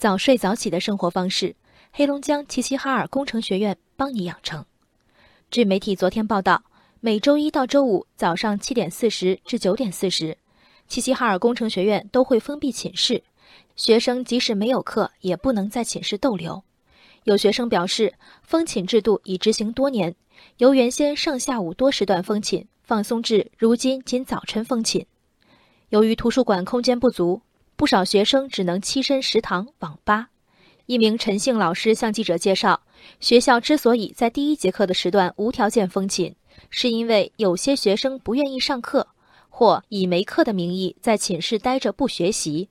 早睡早起的生活方式，黑龙江齐齐哈尔工程学院帮你养成。据媒体昨天报道，每周一到周五早上七点四十至九点四十，齐齐哈尔工程学院都会封闭寝室，学生即使没有课，也不能在寝室逗留。有学生表示，封寝制度已执行多年，由原先上下午多时段封寝，放松至如今仅早晨封寝。由于图书馆空间不足。不少学生只能栖身食堂、网吧。一名陈姓老师向记者介绍，学校之所以在第一节课的时段无条件封寝，是因为有些学生不愿意上课，或以没课的名义在寝室待着不学习。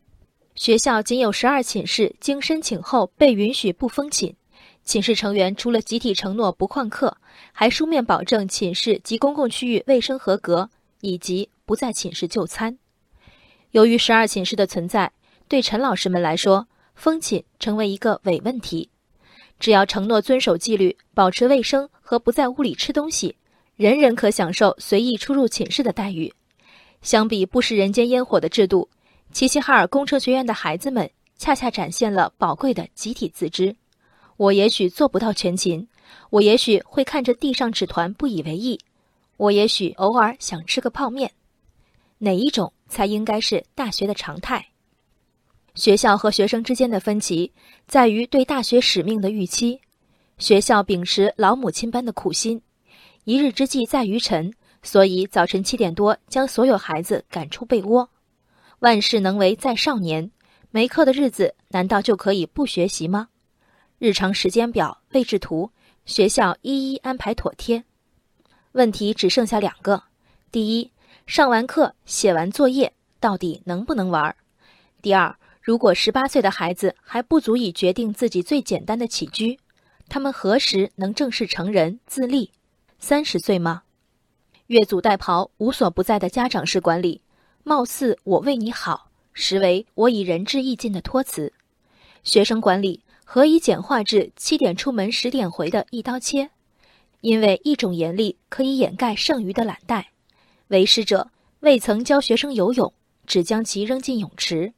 学校仅有十二寝室经申请后被允许不封寝，寝室成员除了集体承诺不旷课，还书面保证寝室及公共区域卫生合格，以及不在寝室就餐。由于十二寝室的存在，对陈老师们来说，封寝成为一个伪问题。只要承诺遵守纪律、保持卫生和不在屋里吃东西，人人可享受随意出入寝室的待遇。相比不食人间烟火的制度，齐齐哈尔工程学院的孩子们恰恰展现了宝贵的集体自知。我也许做不到全勤，我也许会看着地上纸团不以为意，我也许偶尔想吃个泡面。哪一种才应该是大学的常态？学校和学生之间的分歧在于对大学使命的预期。学校秉持老母亲般的苦心，一日之计在于晨，所以早晨七点多将所有孩子赶出被窝。万事能为在少年，没课的日子难道就可以不学习吗？日常时间表、位置图，学校一一安排妥帖。问题只剩下两个：第一。上完课，写完作业，到底能不能玩？第二，如果十八岁的孩子还不足以决定自己最简单的起居，他们何时能正式成人自立？三十岁吗？越俎代庖、无所不在的家长式管理，貌似我为你好，实为我以仁至义尽的托词。学生管理何以简化至七点出门十点回的一刀切？因为一种严厉可以掩盖剩余的懒怠。为师者未曾教学生游泳，只将其扔进泳池；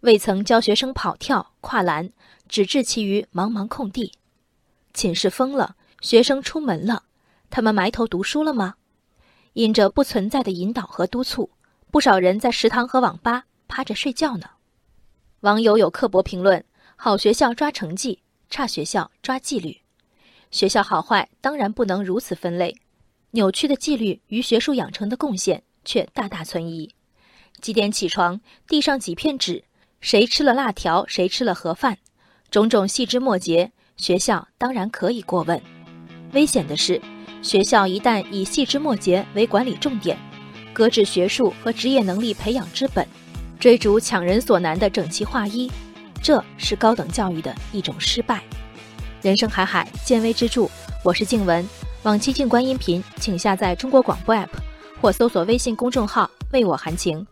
未曾教学生跑跳、跨栏，只置其于茫茫空地。寝室封了，学生出门了，他们埋头读书了吗？因着不存在的引导和督促，不少人在食堂和网吧趴着睡觉呢。网友有刻薄评论：好学校抓成绩，差学校抓纪律。学校好坏当然不能如此分类。扭曲的纪律与学术养成的贡献却大大存疑。几点起床？地上几片纸？谁吃了辣条？谁吃了盒饭？种种细枝末节，学校当然可以过问。危险的是，学校一旦以细枝末节为管理重点，搁置学术和职业能力培养之本，追逐强人所难的整齐划一，这是高等教育的一种失败。人生海海，见微知著。我是静文。往期静观音频，请下载中国广播 APP 或搜索微信公众号“为我含情”。